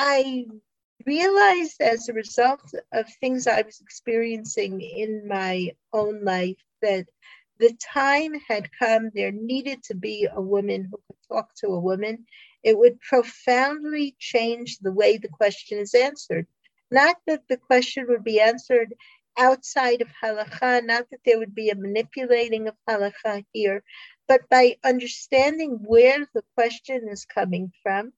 I realized as a result of things I was experiencing in my own life that the time had come, there needed to be a woman who could talk to a woman. It would profoundly change the way the question is answered. Not that the question would be answered outside of halacha, not that there would be a manipulating of halacha here, but by understanding where the question is coming from,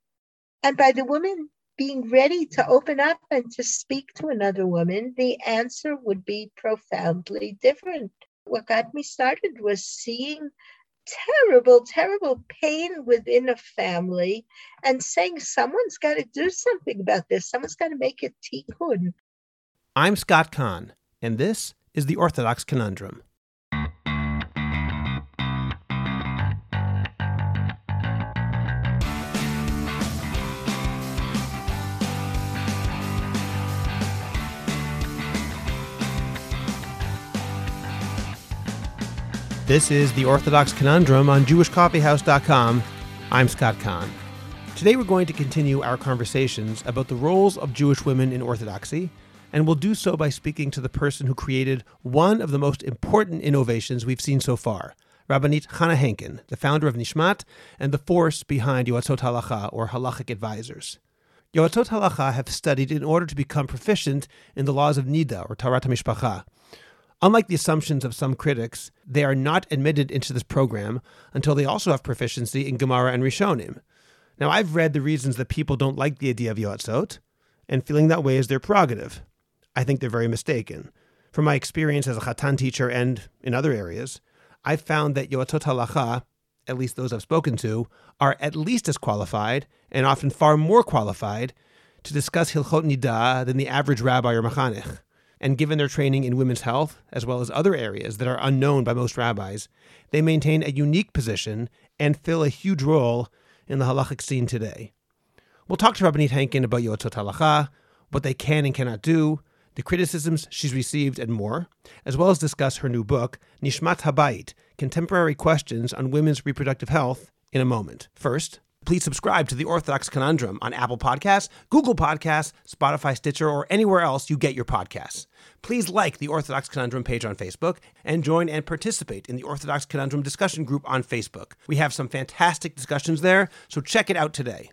and by the woman being ready to open up and to speak to another woman, the answer would be profoundly different. What got me started was seeing terrible, terrible pain within a family and saying someone's got to do something about this. Someone's got to make it tikkun. I'm Scott Kahn, and this is the Orthodox Conundrum. This is the Orthodox Conundrum on JewishCoffeehouse.com. I'm Scott Kahn. Today we're going to continue our conversations about the roles of Jewish women in Orthodoxy, and we'll do so by speaking to the person who created one of the most important innovations we've seen so far, Rabbanit Chana Henkin, the founder of Nishmat and the force behind Yoatzot Halacha, or halachic advisors. Yoatzot Halacha have studied in order to become proficient in the laws of Nida, or Taharat HaMishpacha, Unlike the assumptions of some critics, they are not admitted into this program until they also have proficiency in Gemara and Rishonim. Now, I've read the reasons that people don't like the idea of Yoatzot, and feeling that way is their prerogative. I think they're very mistaken. From my experience as a Chatan teacher and in other areas, I've found that Yoatzot Halacha, at least those I've spoken to, are at least as qualified, and often far more qualified, to discuss Hilchot Nidah than the average rabbi or mechanech and given their training in women's health, as well as other areas that are unknown by most rabbis, they maintain a unique position and fill a huge role in the halachic scene today. We'll talk to Rabbanit Henkin about Yoatzot Halacha, what they can and cannot do, the criticisms she's received, and more, as well as discuss her new book, Nishmat Habayit Contemporary Questions on Women's Reproductive Health, in a moment. First, Please subscribe to the Orthodox Conundrum on Apple Podcasts, Google Podcasts, Spotify, Stitcher, or anywhere else you get your podcasts. Please like the Orthodox Conundrum page on Facebook and join and participate in the Orthodox Conundrum discussion group on Facebook. We have some fantastic discussions there, so check it out today.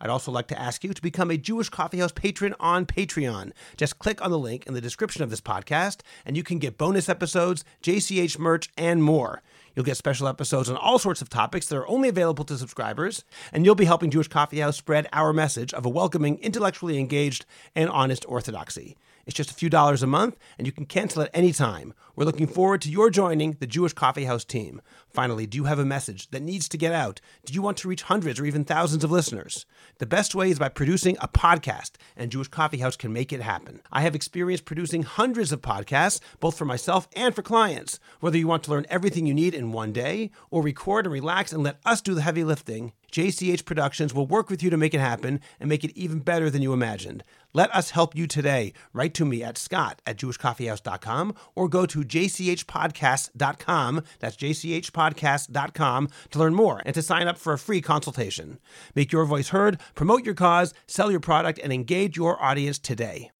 I'd also like to ask you to become a Jewish Coffeehouse patron on Patreon. Just click on the link in the description of this podcast, and you can get bonus episodes, JCH merch, and more. You'll get special episodes on all sorts of topics that are only available to subscribers, and you'll be helping Jewish Coffee House spread our message of a welcoming, intellectually engaged, and honest orthodoxy. It's just a few dollars a month, and you can cancel at any time. We're looking forward to your joining the Jewish Coffee House team. Finally, do you have a message that needs to get out? Do you want to reach hundreds or even thousands of listeners? The best way is by producing a podcast, and Jewish Coffee House can make it happen. I have experience producing hundreds of podcasts, both for myself and for clients. Whether you want to learn everything you need in one day, or record and relax and let us do the heavy lifting, JCH Productions will work with you to make it happen and make it even better than you imagined. Let us help you today. Write to me at scott at jewishcoffeehouse.com or go to jchpodcast.com, that's jchpodcast.com, to learn more and to sign up for a free consultation. Make your voice heard, promote your cause, sell your product, and engage your audience today.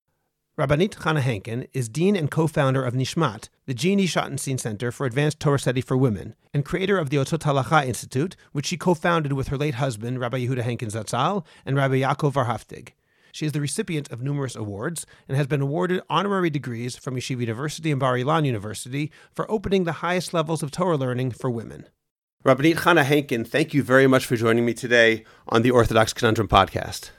Rabbanit Chana Henkin is dean and co-founder of Nishmat, the Jeannie Schottenstein Center for Advanced Torah Study for Women, and creator of the Yotzot Halacha Institute, which she co-founded with her late husband, Rabbi Yehuda Henkin Zatzal, and Rabbi Yaakov Warhaftig. She is the recipient of numerous awards and has been awarded honorary degrees from Yeshiva University and Bar Ilan University for opening the highest levels of Torah learning for women. Rabbanit Chana Henkin, thank you very much for joining me today on the Orthodox Conundrum podcast.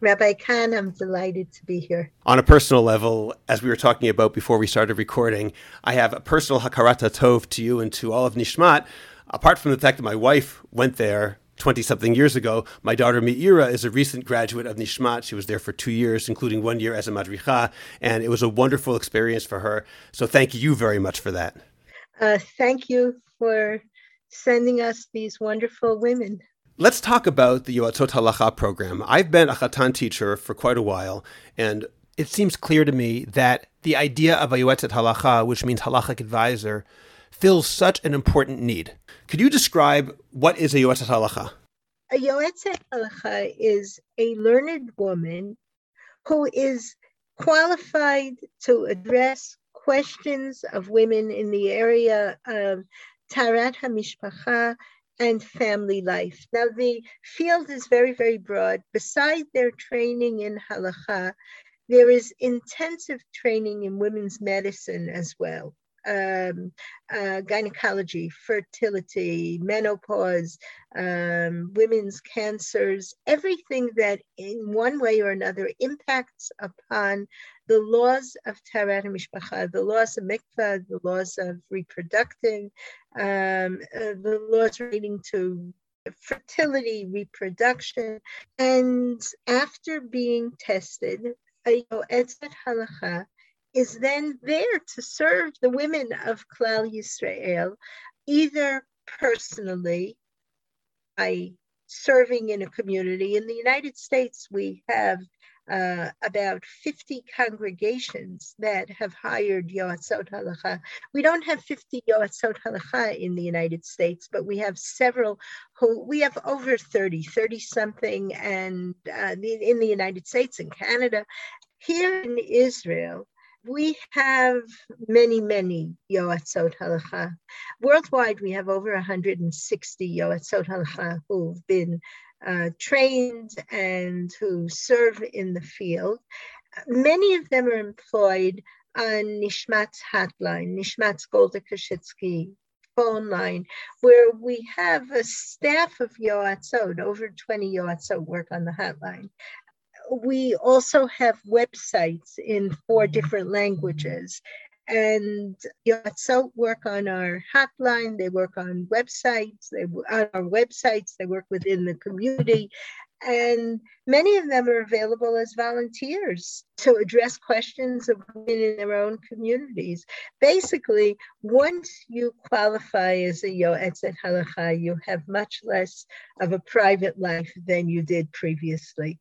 Rabbi Kahn, I'm delighted to be here. On a personal level, as we were talking about before we started recording, I have a personal hakarat hatov to you and to all of Nishmat. Apart from the fact that my wife went there 20 something years ago, my daughter Meira is a recent graduate of Nishmat. She was there for two years, including one year as a madricha, and it was a wonderful experience for her. So thank you very much for that. Uh, thank you for sending us these wonderful women. Let's talk about the Yoatzot Halacha program. I've been a Chatan teacher for quite a while, and it seems clear to me that the idea of a Yoatzot Halacha, which means halachic advisor, fills such an important need. Could you describe what is a Yoatzot Halacha? A Yoetzet Halacha is a learned woman who is qualified to address questions of women in the area of Taharat HaMishpacha and family life. Now, the field is very, very broad. Beside their training in halacha, there is intensive training in women's medicine as well um, uh, gynecology, fertility, menopause, um, women's cancers, everything that in one way or another impacts upon the laws of Taharat Mishpacha, the laws of mikvah, the laws of reproductive, um, uh, the laws relating to fertility, reproduction. And after being tested, a Yoetzet Halacha is then there to serve the women of Klal Yisrael, either personally by serving in a community. In the United States, we have uh, about 50 congregations that have hired Yoatzot Halacha. We don't have 50 Yoatzot Halacha in the United States, but we have several who, we have over 30, 30 something, and uh, in the United States and Canada. Here in Israel, we have many, many Yoatzot Halacha. Worldwide, we have over 160 Yoatzot Halacha who've been uh, trained and who serve in the field. Many of them are employed on Nishmat's hotline, Nishmat's Golda Koschitzky phone line, where we have a staff of Yoatzot, over 20 Yoatzot work on the hotline we also have websites in four mm-hmm. different languages. And Yoatzot work on our hotline, they work on websites, they on our websites, they work within the community. And many of them are available as volunteers to address questions of women in their own communities. Basically, once you qualify as a Yoetzet Halacha, you have much less of a private life than you did previously.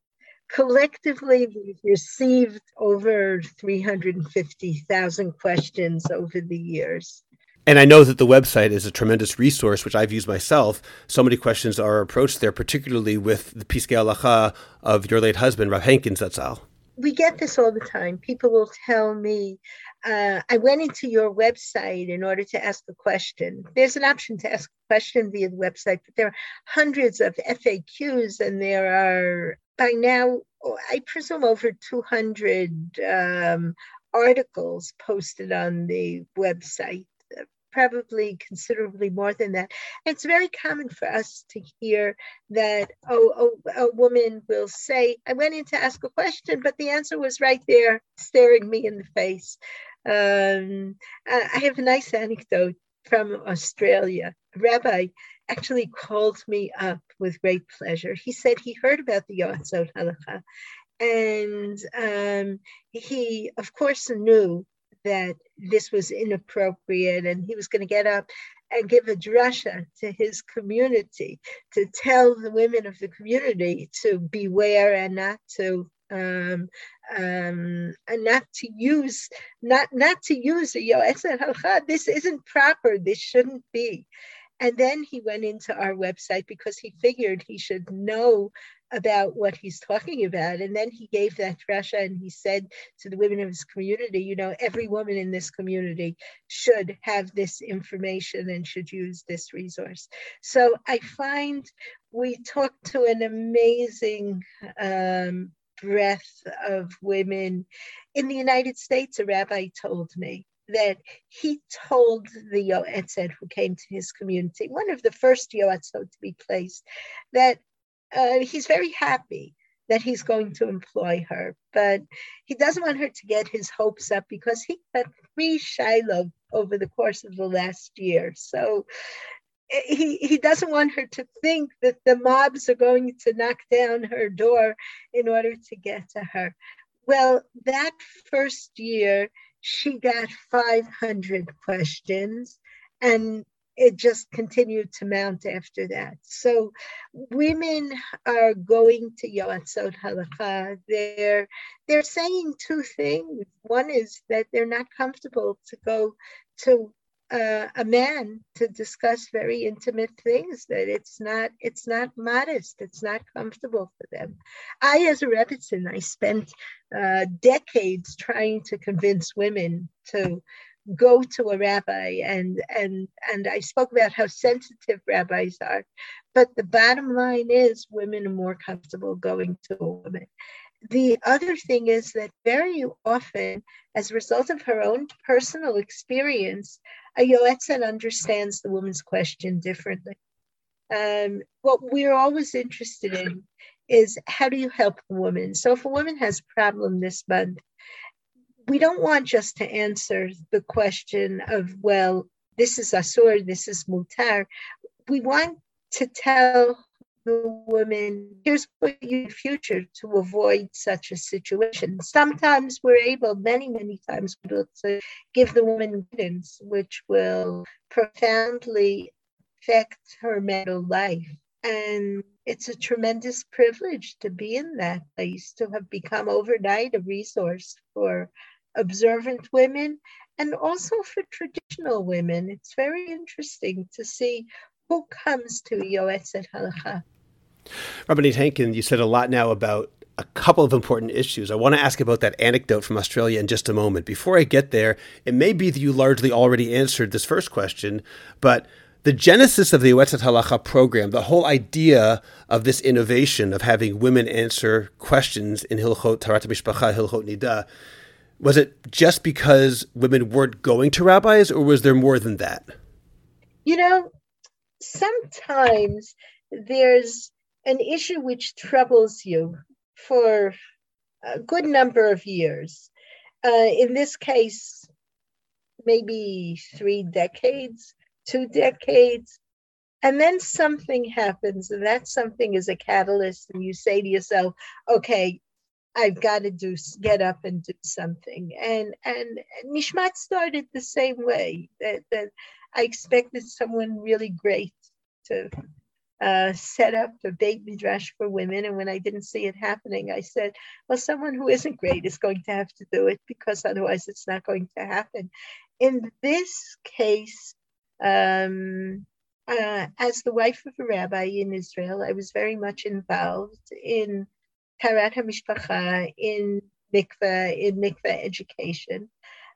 Collectively, we've received over 350,000 questions over the years. And I know that the website is a tremendous resource, which I've used myself. So many questions are approached there, particularly with the Piskei Halacha of your late husband, Rav Henkin's Zatzal. We get this all the time. People will tell me, uh, I went into your website in order to ask a question. There's an option to ask a question via the website, but there are hundreds of FAQs and there are by now, I presume over 200 um, articles posted on the website, probably considerably more than that. It's very common for us to hear that oh, oh, a woman will say, I went in to ask a question, but the answer was right there staring me in the face. Um, I have a nice anecdote from Australia. A rabbi actually called me up with great pleasure. He said he heard about the Yoatzot Halacha, and um, he, of course, knew that this was inappropriate, and he was going to get up and give a drasha to his community to tell the women of the community to beware and not to um, um, and not to use not not to use a yoetzet halacha. This isn't proper. This shouldn't be. And then he went into our website because he figured he should know about what he's talking about. And then he gave that drasha and he said to the women of his community, you know, every woman in this community should have this information and should use this resource. So I find we talked to an amazing um, breadth of women. In the United States, a rabbi told me that he told the Yoetzet who came to his community, one of the first Yoetzot to be placed, that uh, he's very happy that he's going to employ her, but he doesn't want her to get his hopes up because he got three Shiloh over the course of the last year. So eh, he, he doesn't want her to think that the mobs are going to knock down her door in order to get to her. Well, that first year, she got 500 questions and it just continued to mount after that. So women are going to Yoatzot Halacha. They're, they're saying two things. One is that they're not comfortable to go to uh, a man to discuss very intimate things that it's not it's not modest it's not comfortable for them i as a rebbitzin i spent uh, decades trying to convince women to go to a rabbi and and and i spoke about how sensitive rabbis are but the bottom line is women are more comfortable going to a woman the other thing is that very often, as a result of her own personal experience, a yoetzet understands the woman's question differently. Um, what we're always interested in is how do you help the woman? So if a woman has a problem this month, we don't want just to answer the question of, well, this is asur, this is mutar. We want to tell the woman, here's what you future to avoid such a situation. Sometimes we're able, many, many times, to give the woman guidance, which will profoundly affect her mental life. And it's a tremendous privilege to be in that place, to have become overnight a resource for observant women and also for traditional women. It's very interesting to see who comes to Yoetzet Halacha. Rabbanit Henkin, you said a lot now about a couple of important issues. I want to ask about that anecdote from Australia in just a moment. Before I get there, it may be that you largely already answered this first question, but the genesis of the Yoetzet Halacha program, the whole idea of this innovation of having women answer questions in Hilchot Taharat Mishpacha, Hilchot Nida, was it just because women weren't going to rabbis, or was there more than that? You know, sometimes there's an issue which troubles you for a good number of years. Uh, in this case, maybe three decades, two decades. And then something happens, and that something is a catalyst, and you say to yourself, okay, I've got to do get up and do something. And and Nishmat started the same way. That that I expected someone really great to uh, set up a beit midrash for women. And when I didn't see it happening, I said, well, someone who isn't great is going to have to do it because otherwise it's not going to happen. In this case, um, uh, as the wife of a rabbi in Israel, I was very much involved in Taharat HaMishpacha, in mikveh, in mikveh education.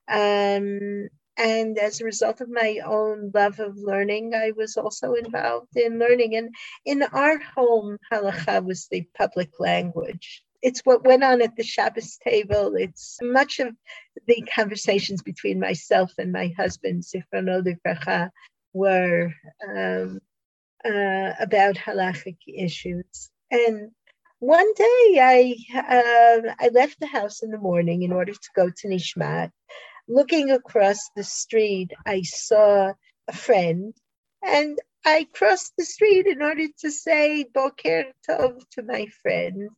Um, and as a result of my own love of learning, I was also involved in learning. And in our home, halacha was the public language. It's what went on at the Shabbos table. It's much of the conversations between myself and my husband, Zichrono Livracha, were um, uh, about halachic issues. And one day I uh, I left the house in the morning in order to go to Nishmat, looking across the street, I saw a friend and I crossed the street in order to say Boker Tov to my friend.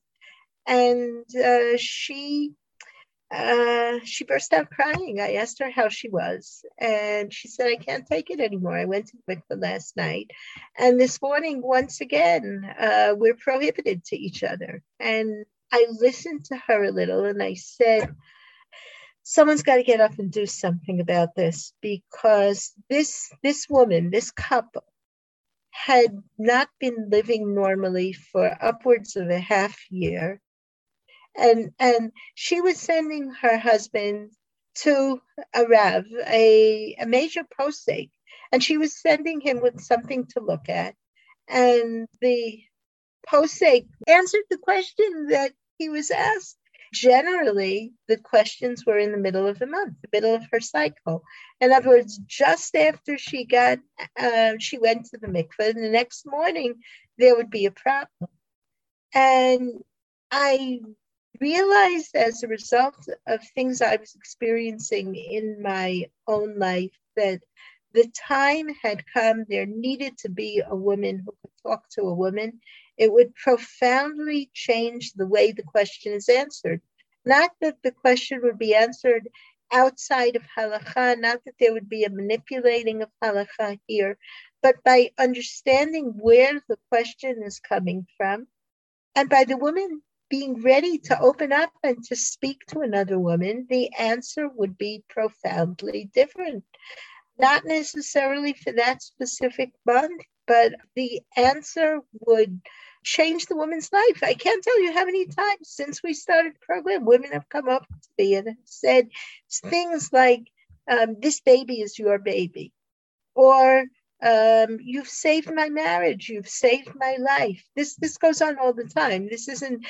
And uh, she uh, she burst out crying. I asked her how she was, and she said, I can't take it anymore. I went to mikveh last night, and this morning, once again, uh, we're prohibited to each other. And I listened to her a little, and I said, someone's got to get up and do something about this because this this woman this couple had not been living normally for upwards of a half year and and she was sending her husband to a rav a, a major posek and she was sending him with something to look at and the posek answered the question that he was asked generally the questions were in the middle of the month, the middle of her cycle. In other words, just after she got, uh, she went to the mikveh, and the next morning there would be a problem. And I realized as a result of things I was experiencing in my own life that the time had come, there needed to be a woman who could talk to a woman it would profoundly change the way the question is answered. Not that the question would be answered outside of halacha, not that there would be a manipulating of halacha here, but by understanding where the question is coming from, and by the woman being ready to open up and to speak to another woman, the answer would be profoundly different. not necessarily for that specific month, but the answer would change the woman's life. I can't tell you how many times since we started the program, women have come up to me and said things like, um, This baby is your baby, or um, You've saved my marriage, you've saved my life. This, this goes on all the time. This isn't,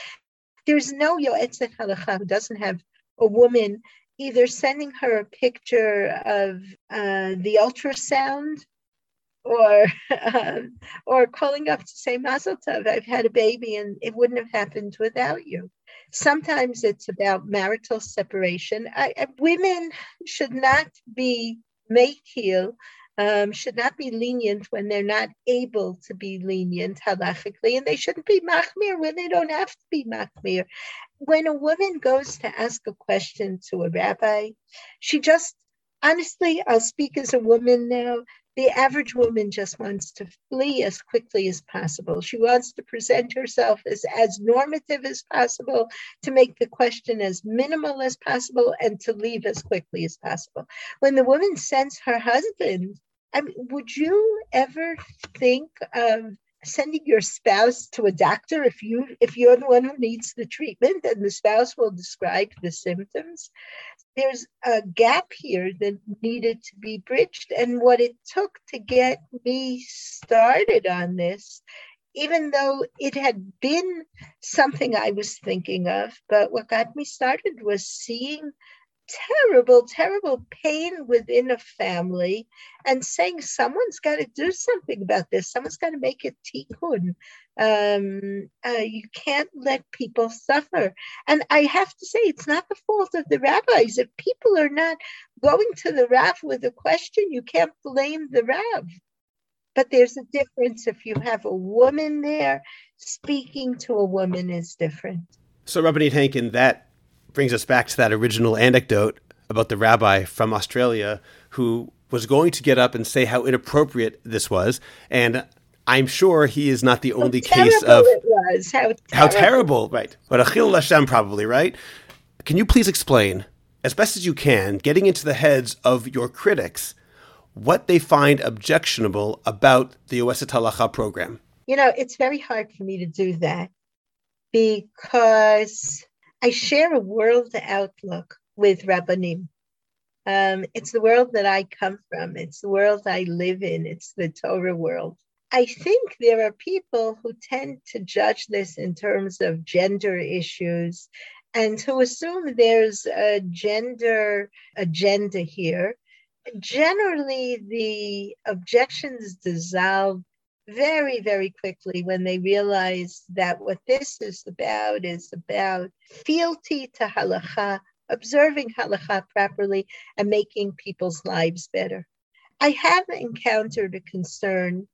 there's no Yoetzet Halacha who doesn't have a woman either sending her a picture of uh, the ultrasound or um, or calling up to say Mazel Tov, I've had a baby and it wouldn't have happened without you. Sometimes it's about marital separation. I, I, women should not be makil, um, should not be lenient when they're not able to be lenient halachically, and they shouldn't be machmir when they don't have to be machmir. When a woman goes to ask a question to a rabbi, she just honestly, I'll speak as a woman now the average woman just wants to flee as quickly as possible. She wants to present herself as, as normative as possible, to make the question as minimal as possible, and to leave as quickly as possible. When the woman sends her husband, I mean, would you ever think of sending your spouse to a doctor if you if you're the one who needs the treatment and the spouse will describe the symptoms there's a gap here that needed to be bridged. And what it took to get me started on this even though it had been something i was thinking of but what got me started was seeing terrible, terrible pain within a family and saying someone's got to do something about this. Someone's got to make it tikkun. Um, uh, you can't let people suffer. And I have to say, it's not the fault of the rabbis. If people are not going to the Rav with a question, you can't blame the Rav. But there's a difference if you have a woman there, speaking to a woman is different. So, Rabbanit Henkin, that brings us back to that original anecdote about the rabbi from Australia who was going to get up and say how inappropriate this was. And I'm sure he is not the only case of it was. How terrible. how terrible, right? But Achil Hashem probably, right? Can you please explain, as best as you can, getting into the heads of your critics, what they find objectionable about the Yoetzet Halacha program? You know, it's very hard for me to do that because I share a world outlook with Rabbanim. Um, it's the world that I come from. It's the world I live in. It's the Torah world. I think there are people who tend to judge this in terms of gender issues and to assume there's a gender agenda here. Generally, the objections dissolve very, very quickly when they realize that what this is about is about fealty to halacha, observing halacha properly, and making people's lives better. I have encountered a concern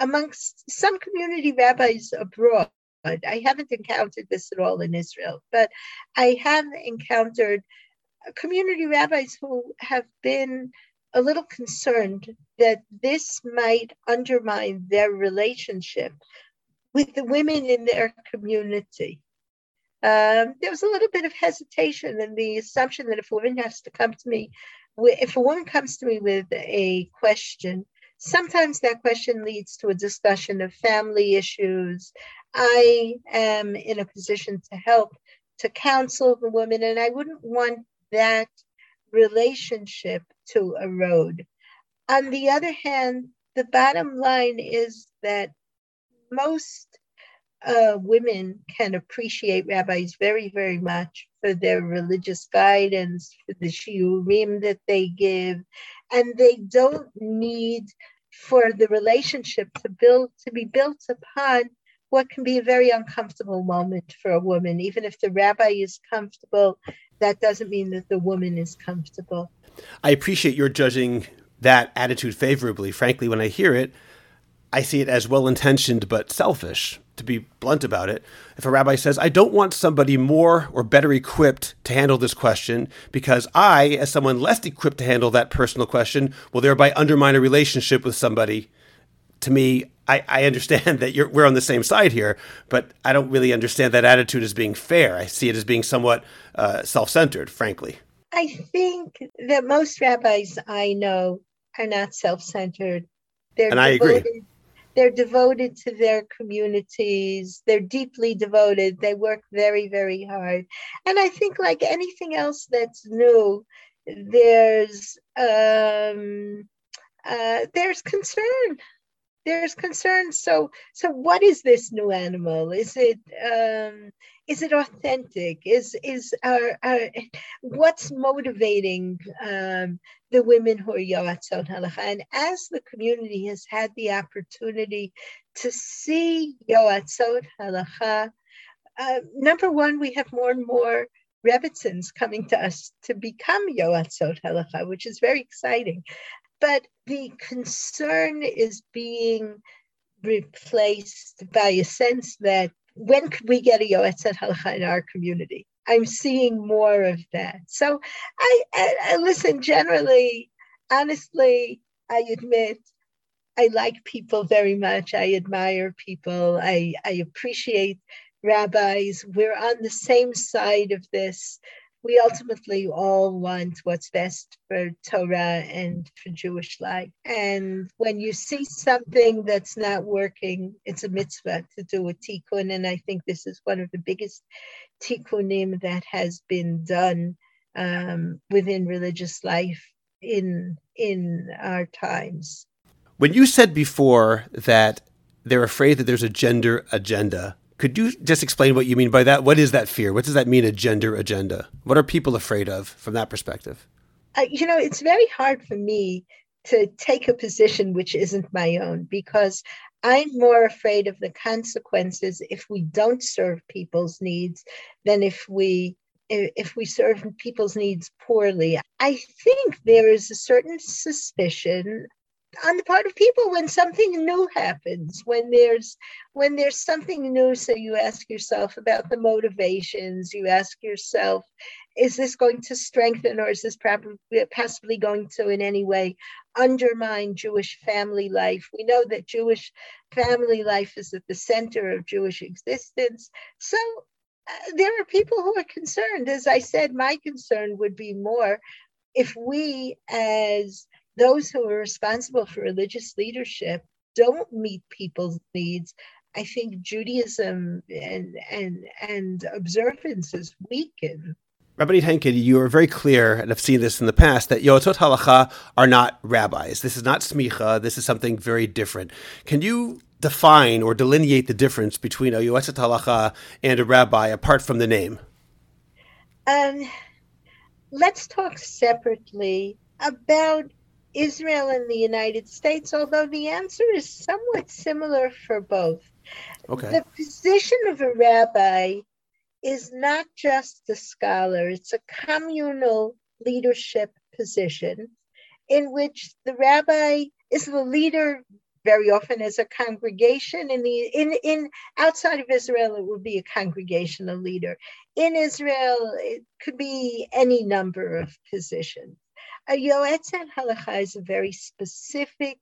amongst some community rabbis abroad. I haven't encountered this at all in Israel, but I have encountered community rabbis who have been a little concerned that this might undermine their relationship with the women in their community. Um, there was a little bit of hesitation and the assumption that if a woman has to come to me, if a woman comes to me with a question, sometimes that question leads to a discussion of family issues. I am in a position to help to counsel the woman, and I wouldn't want that relationship to erode. On the other hand, the bottom line is that most uh, women can appreciate rabbis very, very much for their religious guidance, for the shiurim that they give, and they don't need for the relationship to build to be built upon what can be a very uncomfortable moment for a woman. Even if the rabbi is comfortable, that doesn't mean that the woman is comfortable. I appreciate your judging that attitude favorably. Frankly, when I hear it, I see it as well intentioned but selfish, to be blunt about it. If a rabbi says, I don't want somebody more or better equipped to handle this question because I, as someone less equipped to handle that personal question, will thereby undermine a relationship with somebody, to me, I, I understand that we're on the same side here, but I don't really understand that attitude as being fair. I see it as being somewhat uh, self centered, frankly. I think that most rabbis I know are not self-centered. They're and I agree. They're devoted to their communities. They're deeply devoted. They work very, very hard. And I think, like anything else that's new, there's um, uh, there's concern there's concern so so what is this new animal is it um is it authentic is is our, our what's motivating um the women who are yoatzot halacha and as the community has had the opportunity to see yoatzot halacha uh, number one we have more and more Rebbitzins coming to us to become Yoatzot Halacha, which is very exciting. But the concern is being replaced by a sense that when could we get a Yoetzet Halacha in our community? I'm seeing more of that. So I, I, I listen, generally, honestly, I admit I like people very much. I admire people. I, I appreciate rabbis. We're on the same side of this. We ultimately all want what's best for Torah and for Jewish life. And when you see something that's not working, it's a mitzvah to do a tikkun. And I think this is one of the biggest tikkunim that has been done um, within religious life in in our times. When you said before that they're afraid that there's a gender agenda, could you just explain what you mean by that? What is that fear? What does that mean, a gender agenda? What are people afraid of from that perspective? Uh, you know, it's very hard for me to take a position which isn't my own because I'm more afraid of the consequences if we don't serve people's needs than if we if we serve people's needs poorly. I think there is a certain suspicion on the part of people when something new happens when there's when there's something new. So you ask yourself about the motivations. You ask yourself is this going to strengthen or is this probably possibly going to in any way undermine jewish family life? We know that jewish family life is at the center of jewish existence. So uh, there are people who are concerned. As i said my concern would be more if we as those who are responsible for religious leadership don't meet people's needs, I think Judaism and and and observances weaken. Rabbi Henkin, you are very clear, and I've seen this in the past, that Yoatzot Halacha are not rabbis. This is not smicha. This is something very different. Can you define or delineate the difference between a Yoatzot Halacha and a rabbi apart from the name? Um, let's talk separately about Israel and the United States, although the answer is somewhat similar for both. Okay. The position of a rabbi is not just a scholar, it's a communal leadership position in which the rabbi is the leader very often as a congregation in the in in outside of Israel it would be a congregational leader in Israel it could be any number of positions a Yoetzet Halacha is a very specific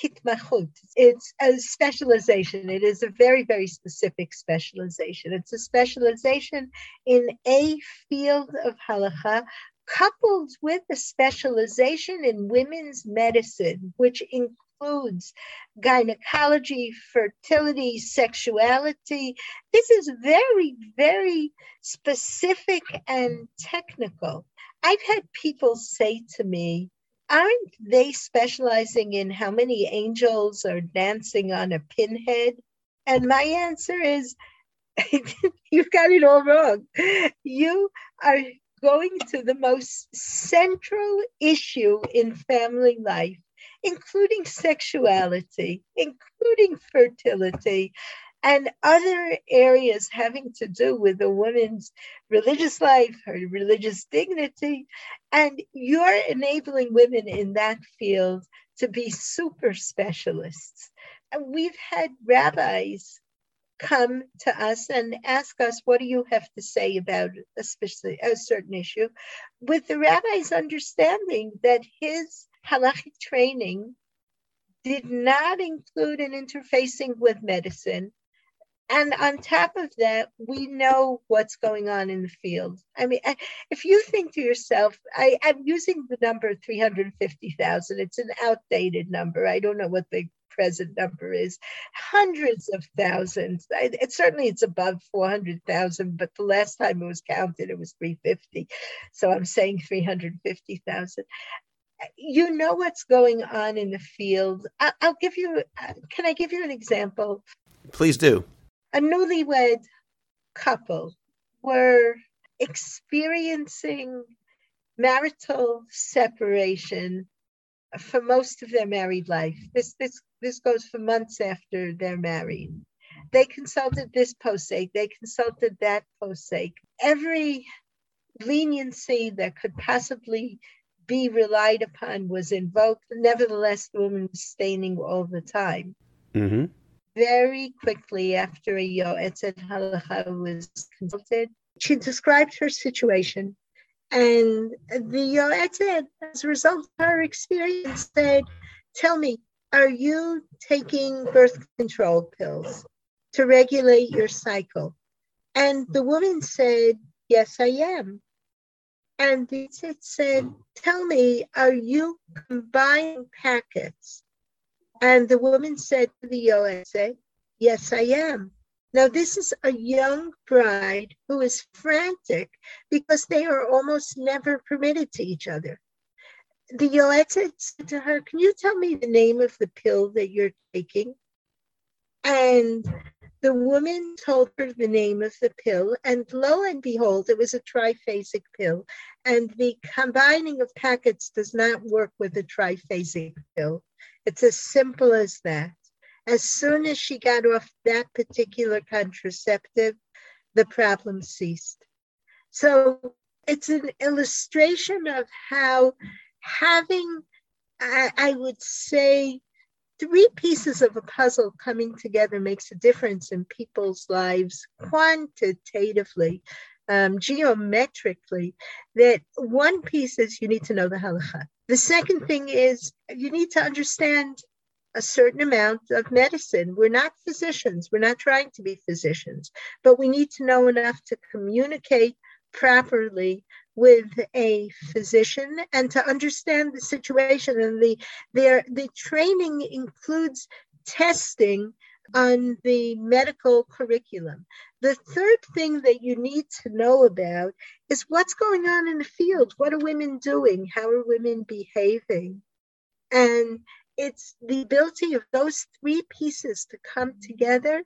hitmachut. It's a specialization. It is a very, very specific specialization. It's a specialization in a field of halacha coupled with a specialization in women's medicine, which includes gynecology, fertility, sexuality. This is very, very specific and technical. I've had people say to me, aren't they specializing in how many angels are dancing on a pinhead? And my answer is, you've got it all wrong. You are going to the most central issue in family life, including sexuality, including fertility, and other areas having to do with a woman's religious life, her religious dignity. And you're enabling women in that field to be super specialists. And we've had rabbis come to us and ask us, what do you have to say about a, specific, a certain issue? With the rabbi's understanding that his halachic training did not include an interfacing with medicine and on top of that, we know what's going on in the field. I mean, if you think to yourself, I, am using the number 350,000, it's an outdated number. I don't know what the present number is. Hundreds of thousands. It, certainly it's above 400,000, but the last time it was counted, it was 350. So I'm saying 350,000 you know what's going on in the field. I, will give you, uh, can I give you an example? Please do a newlywed couple were experiencing marital separation for most of their married life. This this this goes for months after they're married. They consulted this posek, they consulted that posek. Every leniency that could possibly be relied upon was invoked. Nevertheless, the woman was staining all the time. Mm-hmm very quickly after a Yoetzet Halacha was consulted. She described her situation, and the Yoetzet, as a result of her experience, said, Tell me, are you taking birth control pills to regulate your cycle? And the woman said, Yes, I am. And the Yoetzet said, Tell me, are you combining packets and the woman said to the Yoetzet, Yes, I am. Now, this is a young bride who is frantic because they are almost never permitted to each other. The Yoetzet said to her, Can you tell me the name of the pill that you're taking? And the woman told her the name of the pill, and lo and behold, it was a triphasic pill. And the combining of packets does not work with a triphasic pill. It's as simple as that. As soon as she got off that particular contraceptive, the problem ceased. So it's an illustration of how having, I, I would say, three pieces of a puzzle coming together makes a difference in people's lives quantitatively, um, geometrically. That one piece is you need to know the halacha. The second thing is you need to understand a certain amount of medicine. We're not physicians, we're not trying to be physicians, but we need to know enough to communicate properly with a physician and to understand the situation and the their the training includes testing on the medical curriculum. The third thing that you need to know about is what's going on in the field. What are women doing? How are women behaving? And it's the ability of those three pieces to come together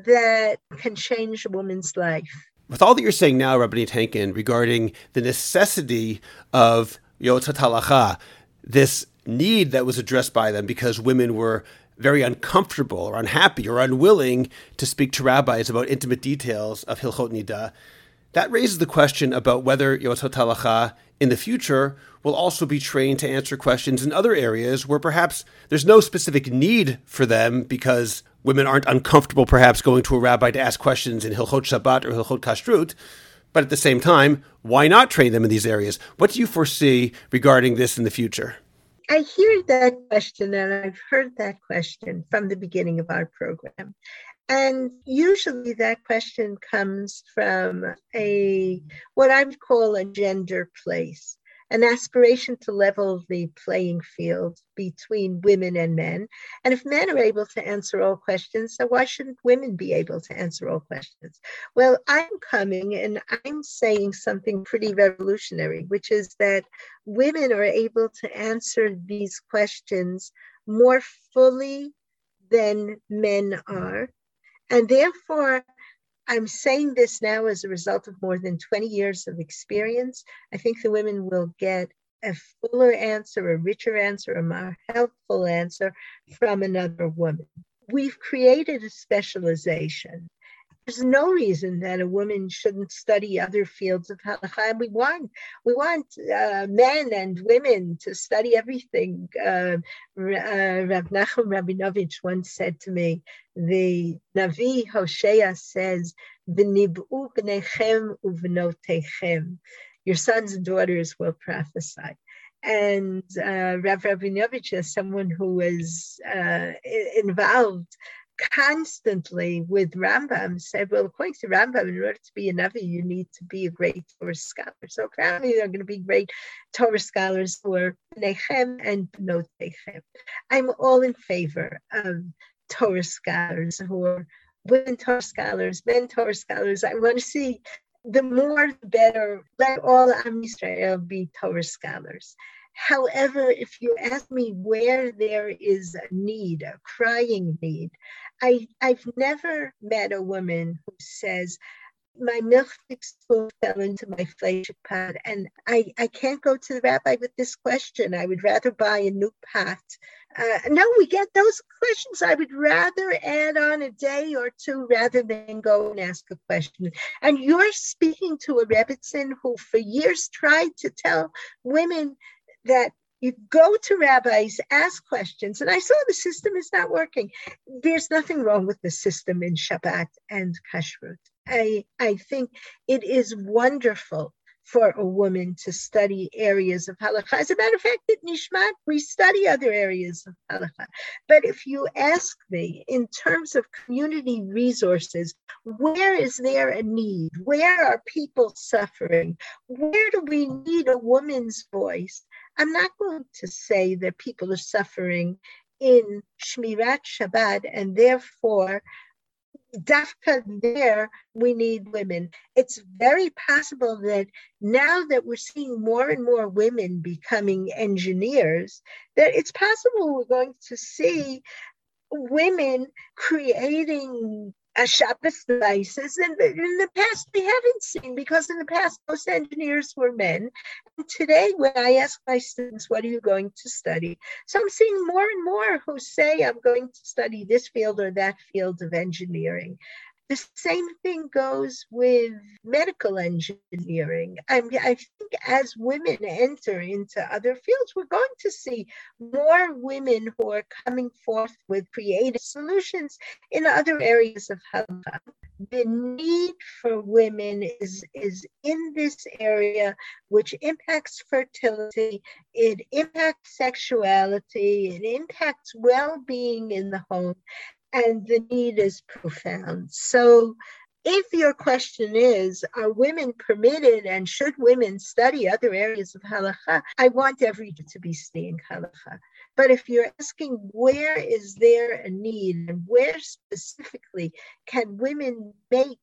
that can change a woman's life. With all that you're saying now, Rabbi Henkin, regarding the necessity of Yoetzet Halacha, this need that was addressed by them because women were very uncomfortable or unhappy or unwilling to speak to rabbis about intimate details of Hilchot Nida, that raises the question about whether Yoetzet Halacha in the future will also be trained to answer questions in other areas where perhaps there's no specific need for them because women aren't uncomfortable perhaps going to a rabbi to ask questions in Hilchot Shabbat or Hilchot Kashrut. But at the same time, why not train them in these areas? What do you foresee regarding this in the future? I hear that question, and I've heard that question from the beginning of our program. And usually that question comes from a what I would call a gender place an aspiration to level the playing field between women and men. And if men are able to answer all questions, so why shouldn't women be able to answer all questions? Well, I'm coming and I'm saying something pretty revolutionary, which is that women are able to answer these questions more fully than men are. And therefore, I'm saying this now as a result of more than 20 years of experience. I think the women will get a fuller answer, a richer answer, a more helpful answer from another woman. We've created a specialization there's no reason that a woman shouldn't study other fields of halacha. We want we want uh, men and women to study everything. Uh, uh, Rav Nachum Rabinovich once said to me, the Navi Hosea says, "V'nib'u b'nechem u'v'notechem." Your sons and daughters will prophesy. And uh, Rav Rabinovich, as someone who was uh, involved constantly with Rambam said, well, according to Rambam, in order to be a Navi, you need to be a great Torah scholar. So apparently they're going to be great Torah scholars who are Nechem and Bnotechem. I'm all in favor of Torah scholars who are women Torah scholars, men Torah scholars. I want to see the more the better. Let all Am Israel be Torah scholars. However, if you ask me where there is a need, a crying need, I, I've never met a woman who says, my milchig spoon fell into my fleishik pot, and I, I can't go to the rabbi with this question. I would rather buy a new pot. Uh, no, we get those questions. I would rather add on a day or two rather than go and ask a question. And you're speaking to a Rebbitzin who for years tried to tell women that you go to rabbis, ask questions, and I saw the system is not working. There's nothing wrong with the system in Shabbat and Kashrut. I, I think it is wonderful for a woman to study areas of halakha. As a matter of fact, at Nishmat, we study other areas of halakha. But if you ask me, in terms of community resources, where is there a need? Where are people suffering? Where do we need a woman's voice? I'm not going to say that people are suffering in Shmirat Shabbat and therefore dafka there we need women. It's very possible that now that we're seeing more and more women becoming engineers that it's possible we're going to see women creating a Shabbos devices. And in the past, we haven't seen because in the past, most engineers were men. And today, when I ask my students, what are you going to study? So I'm seeing more and more who say, I'm going to study this field or that field of engineering. The same thing goes with medical engineering. I, mean, I think as women enter into other fields, we're going to see more women who are coming forth with creative solutions in other areas of health. The need for women is, is in this area, which impacts fertility, it impacts sexuality, it impacts well being in the home and the need is profound. So, if your question is, are women permitted and should women study other areas of halacha? I want everyone to be studying halacha. But if you're asking where is there a need and where specifically can women make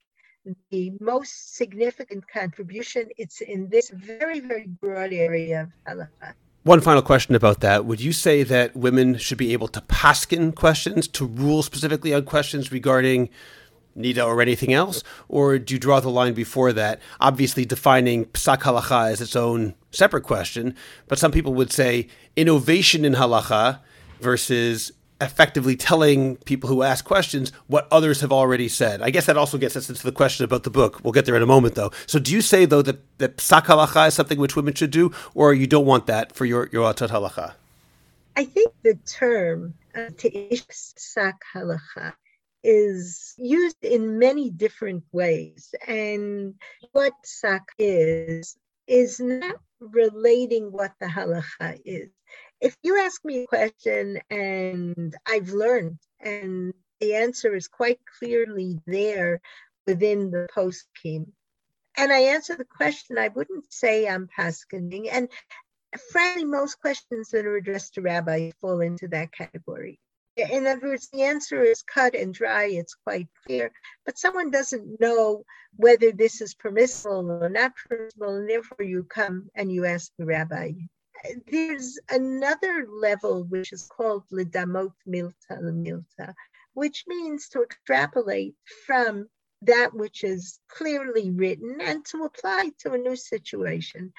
the most significant contribution, it's in this very, very broad area of halacha. One final question about that. Would you say that women should be able to paskin questions, to rule specifically on questions regarding Nida or anything else? Or do you draw the line before that? Obviously, defining psak halacha as its own separate question, but some people would say innovation in halacha versus effectively telling people who ask questions what others have already said. I guess that also gets us into the question about the book. We'll get there in a moment, though. So, do you say though that that psak halacha is something which women should do, or you don't want that for your your Yoatzot halacha? I think the term uh, psak halacha is used in many different ways, and what psak is is not relating what the halacha is if you ask me a question and I've learned and the answer is quite clearly there within the poskim, and I answer the question, I wouldn't say I'm paskening. And frankly, most questions that are addressed to rabbi fall into that category. In other words, the answer is cut and dry, it's quite clear, but someone doesn't know whether this is permissible or not permissible, and therefore you come and you ask the rabbi there's another level which is called lidamot milta milta, which means to extrapolate from that which is clearly written and to apply to a new situation.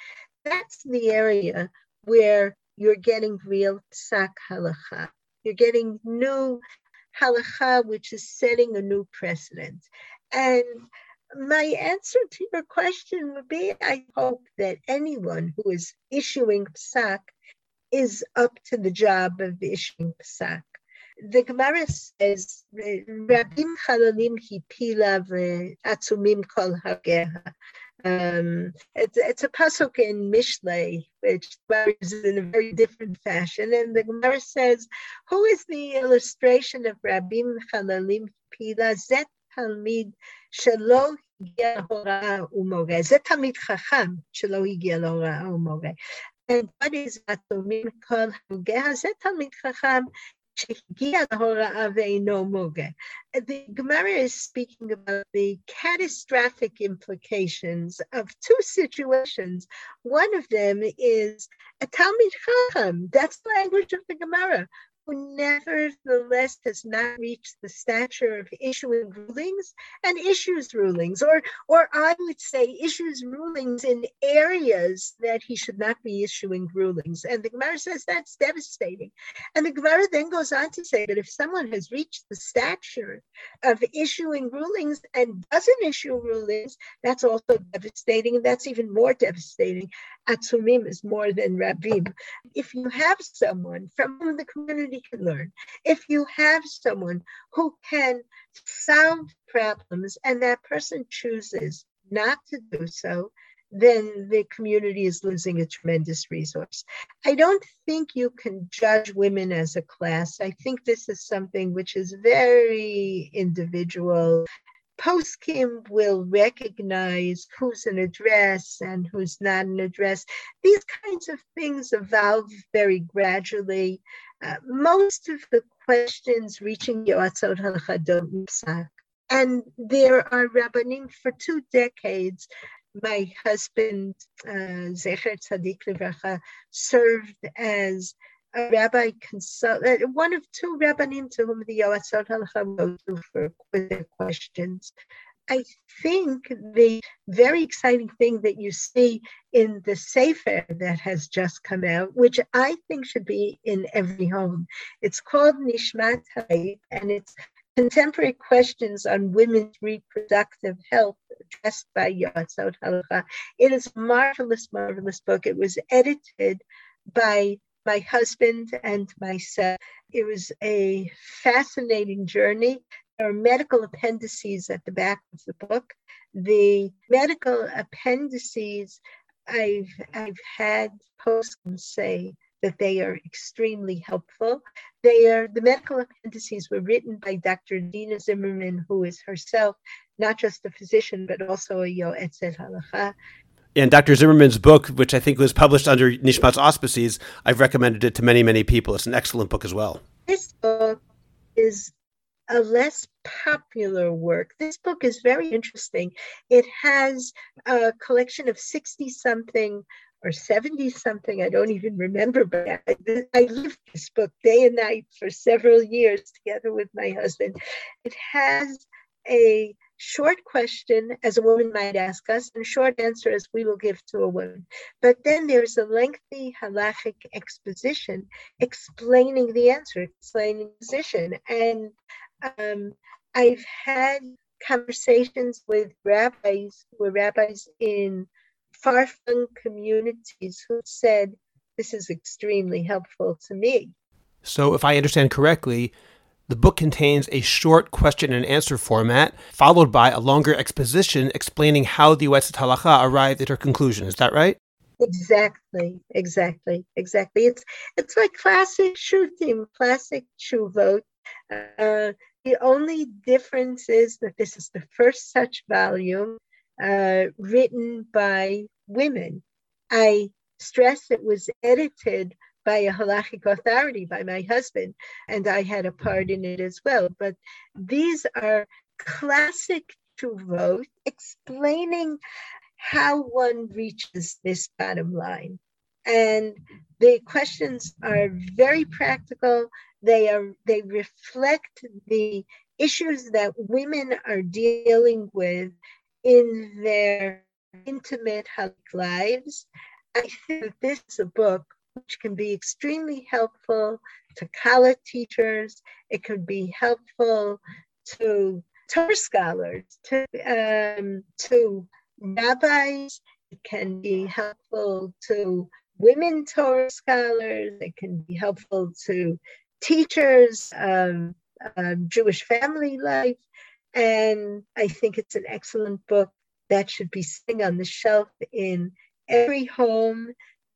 That's the area where you're getting real psak halacha. You're getting new halacha, which is setting a new precedent. And my answer to your question would be I hope that anyone who is issuing psak is up to the job of issuing psak. The Gemara says, Rabim chalalim hipila ve'atzumim kol harugeha. Um, it's, it's a pasuk in Mishlei, which is in a very different fashion. And the Gemara says, Who is the illustration of Rabim Chalalim Pila Zet Talmid Shelo הגיע להוראה ומורה. זה תלמיד חכם שלא הגיע להוראה ומורה. כל הוגה תלמיד חכם שהגיע להוראה ואינו מוגה. The Gemara is speaking about the catastrophic implications of two situations. One of them is a Talmid Chacham. That's the language of the Gemara who nevertheless has not reached the stature of issuing rulings and issues rulings, or, or I would say issues rulings in areas that he should not be issuing rulings. And the Gemara says that's devastating. And the Gemara then goes on to say that if someone has reached the stature of issuing rulings and doesn't issue rulings, that's also devastating. And that's even more devastating. Atzumim is more than Rabim. If you have someone from the community can learn. If you have someone who can solve problems and that person chooses not to do so, then the community is losing a tremendous resource. I don't think you can judge women as a class. I think this is something which is very individual Poskim will recognize who's an address and who's not an address. These kinds of things evolve very gradually. Uh, most of the questions reaching Yoatzot Halacha don't. And there are rabbanim for two decades. My husband, uh, Zecher Tzadik Livracha, served as a rabbi consult, uh, one of two rabbanim to whom the Yoatzot Halacha go to for their questions. I think the very exciting thing that you see in the Sefer that has just come out, which I think should be in every home, it's called Nishmat Habayit, and it's contemporary questions on women's reproductive health addressed by Yoatzot Halacha. It is a marvelous, marvelous book. It was edited by my husband and myself. It was a fascinating journey. There are medical appendices at the back of the book. The medical appendices, I've, I've had posts say that they are extremely helpful. They are the medical appendices were written by Dr. Deena Zimmerman, who is herself not just a physician but also a yoetzet halacha and Dr. Zimmerman's book, which I think was published under Nishmat's auspices, I've recommended it to many, many people. It's an excellent book as well. This book is a less popular work. This book is very interesting. It has a collection of 60 something or 70 something, I don't even remember, but I, I lived this book day and night for several years together with my husband. It has a short question as a woman might ask us, and short answer as we will give to a woman. But then there's a lengthy halachic exposition explaining the answer, explaining the position. And um, I've had conversations with rabbis who are rabbis in far-flung communities who said, this is extremely helpful to me. So if I understand correctly, the book contains a short question and answer format, followed by a longer exposition explaining how the Yoetzet Halacha arrived at her conclusion. Is that right? Exactly, exactly, exactly. It's it's like classic shooting, classic shuvot. Uh, the only difference is that this is the first such volume uh, written by women. I stress it was edited by a halachic authority, by my husband, and I had a part in it as well. But these are classic teshuvot explaining how one reaches this bottom line. And the questions are very practical. They are they reflect the issues that women are dealing with in their intimate lives. I think this is a book which can be extremely helpful to kallah teachers. It could be helpful to Torah scholars, to, um, to rabbis. It can be helpful to women Torah scholars. It can be helpful to teachers of um, Jewish family life. And I think it's an excellent book that should be sitting on the shelf in every home.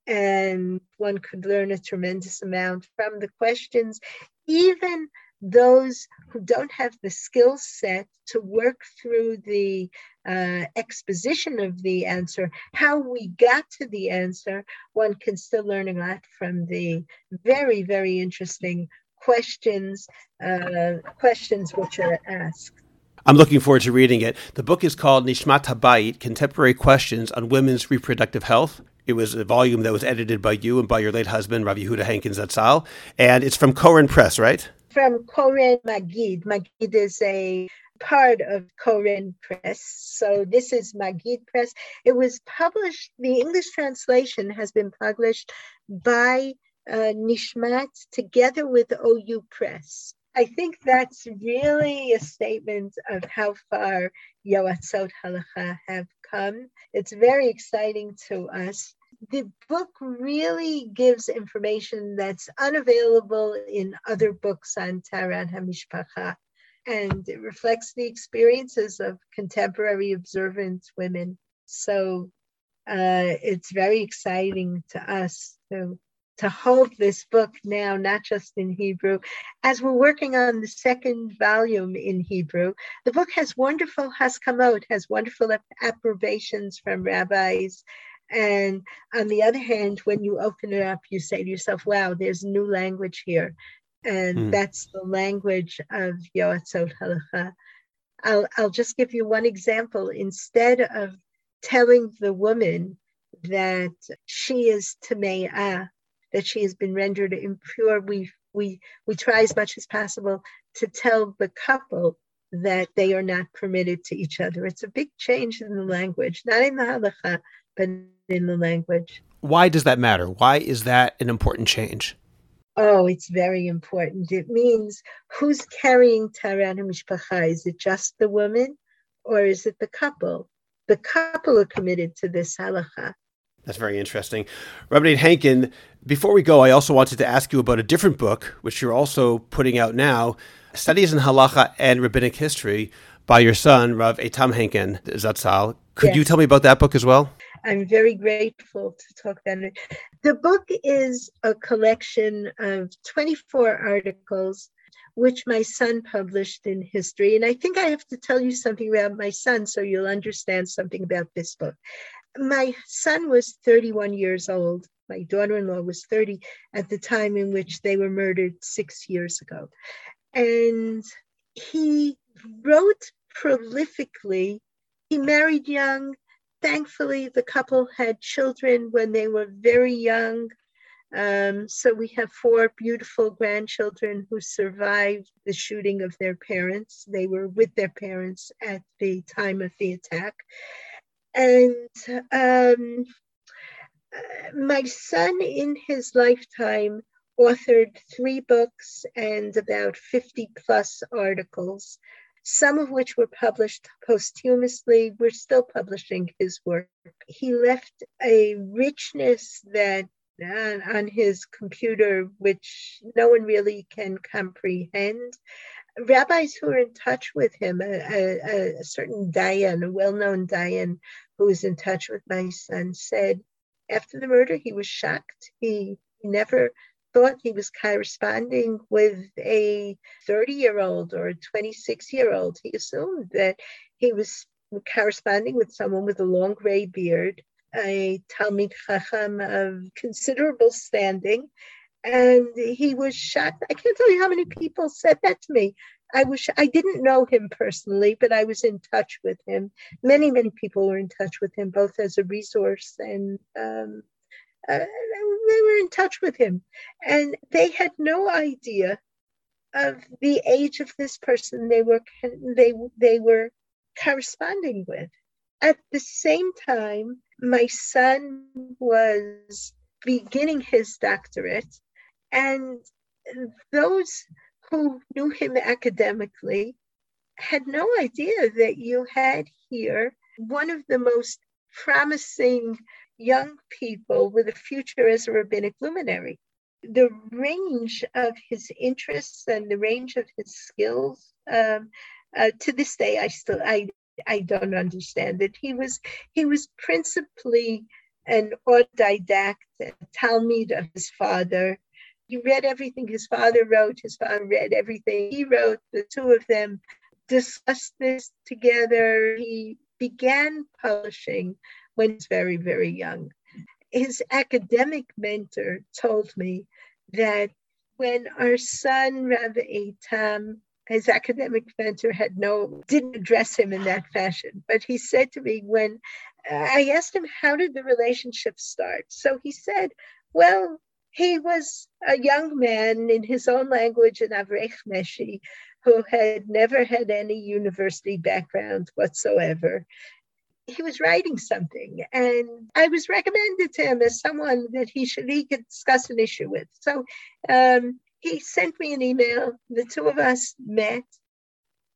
And one could learn a tremendous amount from the questions, even those who don't have the skill set to work through the uh, exposition of the answer, how we got to the answer, one can still learn a lot from the very, very interesting questions, uh, questions which are asked. I'm looking forward to reading it. The book is called Nishmat Habayit Contemporary Questions on Women's Reproductive Health. It was a volume that was edited by you and by your late husband, Rav Yehuda Henkin's Zatzal. And it's from Koren Press, right? From Koren Maggid. Maggid is a part of Koren Press. So this is Maggid Press. It was published, the English translation has been published by uh, Nishmat together with OU Press. I think that's really a statement of how far Yoatzot Halacha have come. It's very exciting to us. The book really gives information that's unavailable in other books on Taharat HaMishpacha, and it reflects the experiences of contemporary observant women. So uh, it's very exciting to us to to hold this book now, not just in Hebrew. As we're working on the second volume in Hebrew, the book has wonderful haskamot, has wonderful approbations from rabbis. And on the other hand, when you open it up, you say to yourself, wow, there's new language here. And mm. that's the language of Yoatzot Halacha. I'll, I'll just give you one example. Instead of telling the woman that she is Tame'ah, that she has been rendered impure, we we we try as much as possible to tell the couple that they are not permitted to each other. It's a big change in the language, not in the halacha, but in the language. Why does that matter? Why is that an important change? Oh, it's very important. It means who's carrying Taharat Mishpacha? Is it just the woman or is it the couple? The couple are committed to this halacha. That's very interesting. Rabbi Henkin, before we go, I also wanted to ask you about a different book, which you're also putting out now Studies in Halacha and Rabbinic History by your son, Rav Eitam Henkin Zatzal. Could yes. you tell me about that book as well? I'm very grateful to talk it. The book is a collection of 24 articles which my son published in history. And I think I have to tell you something about my son so you'll understand something about this book my son was 31 years old. My daughter in law was 30 at the time in which they were murdered six years ago. And he wrote prolifically. He married young. Thankfully, the couple had children when they were very young. Um, so we have four beautiful grandchildren who survived the shooting of their parents. They were with their parents at the time of the attack. And um, my son, in his lifetime, authored three books and about 50 plus articles, some of which were published posthumously. We're still publishing his work. He left a richness that uh, on his computer, which no one really can comprehend rabbis who are in touch with him, a, a, a certain Dayan, a well known Dayan who was in touch with my son, said after the murder he was shocked. He never thought he was corresponding with a 30 year old or a 26 year old. He assumed that he was corresponding with someone with a long gray beard, a Talmid Chacham of considerable standing, and he was shocked. I can't tell you how many people said that to me. I was I didn't know him personally, but I was in touch with him. Many many people were in touch with him, both as a resource and um, uh, they were in touch with him, and they had no idea of the age of this person they were they they were corresponding with. At the same time, my son was beginning his doctorate and those who knew him academically had no idea that you had here one of the most promising young people with a future as a rabbinic luminary. The range of his interests and the range of his skills, um, uh, to this day, I still I I don't understand it. He was he was principally an autodidact, a talmid of his father. He read everything his father wrote. His father read everything he wrote. The two of them discussed this together. He began publishing when he was very, very young. His academic mentor told me that when our son, Rav Eitam, his academic mentor had no, didn't address him in that fashion, but he said to me when I asked him, how did the relationship start? So he said, well, he was a young man in his own language in Avrech Meshi who had never had any university background whatsoever. He was writing something, and I was recommended to him as someone that he should he could discuss an issue with. So um, he sent me an email. The two of us met,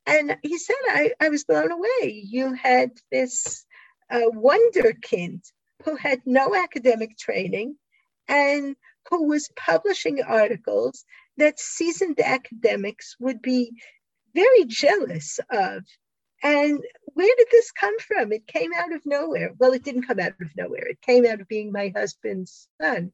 and he said, "I, I was blown away. You had this uh, wonderkind who had no academic training and who was publishing articles that seasoned academics would be very jealous of. And where did this come from? It came out of nowhere. Well, it didn't come out of nowhere. It came out of being my husband's son.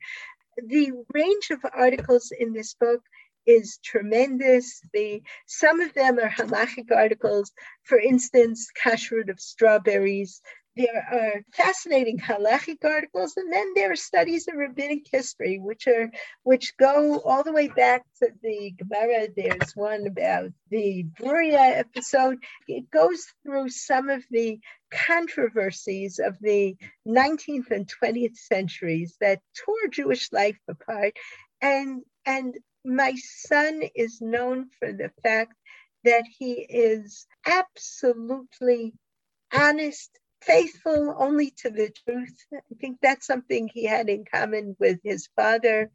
The range of articles in this book is tremendous. The some of them are halachic articles. For instance, kashrut of strawberries, there are fascinating halachic articles, and then there are studies of rabbinic history, which are which go all the way back to the Gemara. There's one about the Bruria episode. It goes through some of the controversies of the 19th and 20th centuries that tore Jewish life apart, and and my son is known for the fact that he is absolutely honest faithful only to the truth. I think that's something he had in common with his father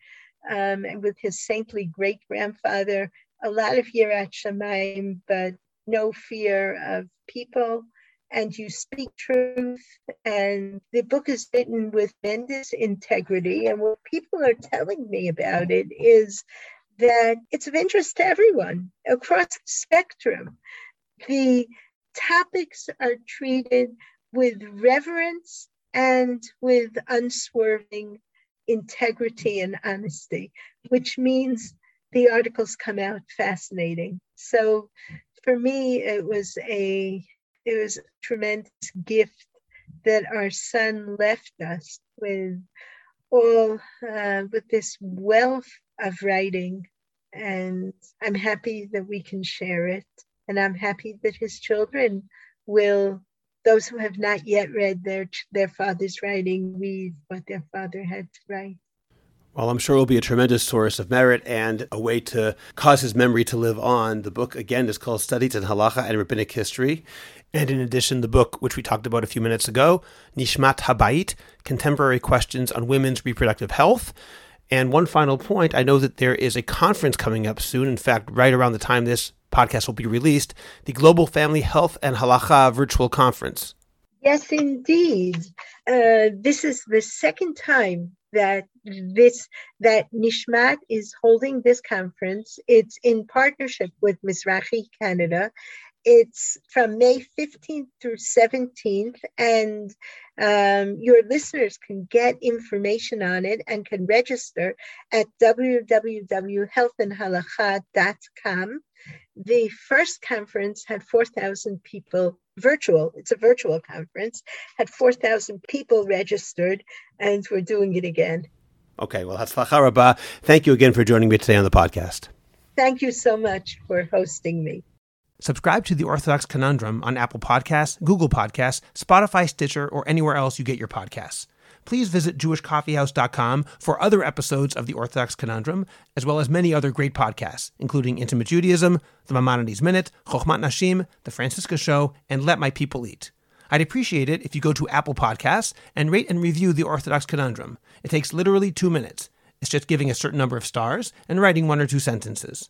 um, and with his saintly great grandfather. A lot of Yirat Shamayim, but no fear of people. And you speak truth. And the book is written with tremendous integrity. And what people are telling me about it is that it's of interest to everyone across the spectrum. The topics are treated with reverence and with unswerving integrity and honesty, which means the articles come out fascinating. So for me, it was a it was a tremendous gift that our son left us with all uh, with this wealth of writing, and I'm happy that we can share it, and I'm happy that his children will those who have not yet read their their father's writing read what their father had to write. Well, I'm sure it will be a tremendous source of merit and a way to cause his memory to live on. The book, again, is called Studies in Halacha and Rabbinic History. And in addition, the book, which we talked about a few minutes ago, Nishmat Habayit Contemporary Questions on Women's Reproductive Health. And one final point I know that there is a conference coming up soon. In fact, right around the time this podcast will be released, the Global Family Health and Halacha Virtual Conference. Yes, indeed. Uh, this is the second time that this that Nishmat is holding this conference. It's in partnership with Mizrachi Canada. It's from May 15th through 17th, and um, your listeners can get information on it and can register at www.healthandhalacha.com the first conference had 4,000 people virtual. It's a virtual conference, had 4,000 people registered, and we're doing it again. Okay, well, Hatzlacha Rabbah. Thank you again for joining me today on the podcast. Thank you so much for hosting me. Subscribe to the Orthodox Conundrum on Apple Podcasts, Google Podcasts, Spotify, Stitcher, or anywhere else you get your podcasts please visit jewishcoffeehouse.com for other episodes of the Orthodox Conundrum, as well as many other great podcasts, including Intimate Judaism, The Maimonides Minute, Chochmat Nashim, The Franciska Show, and Let My People Eat. I'd appreciate it if you go to Apple Podcasts and rate and review the Orthodox Conundrum. It takes literally two minutes. It's just giving a certain number of stars and writing one or two sentences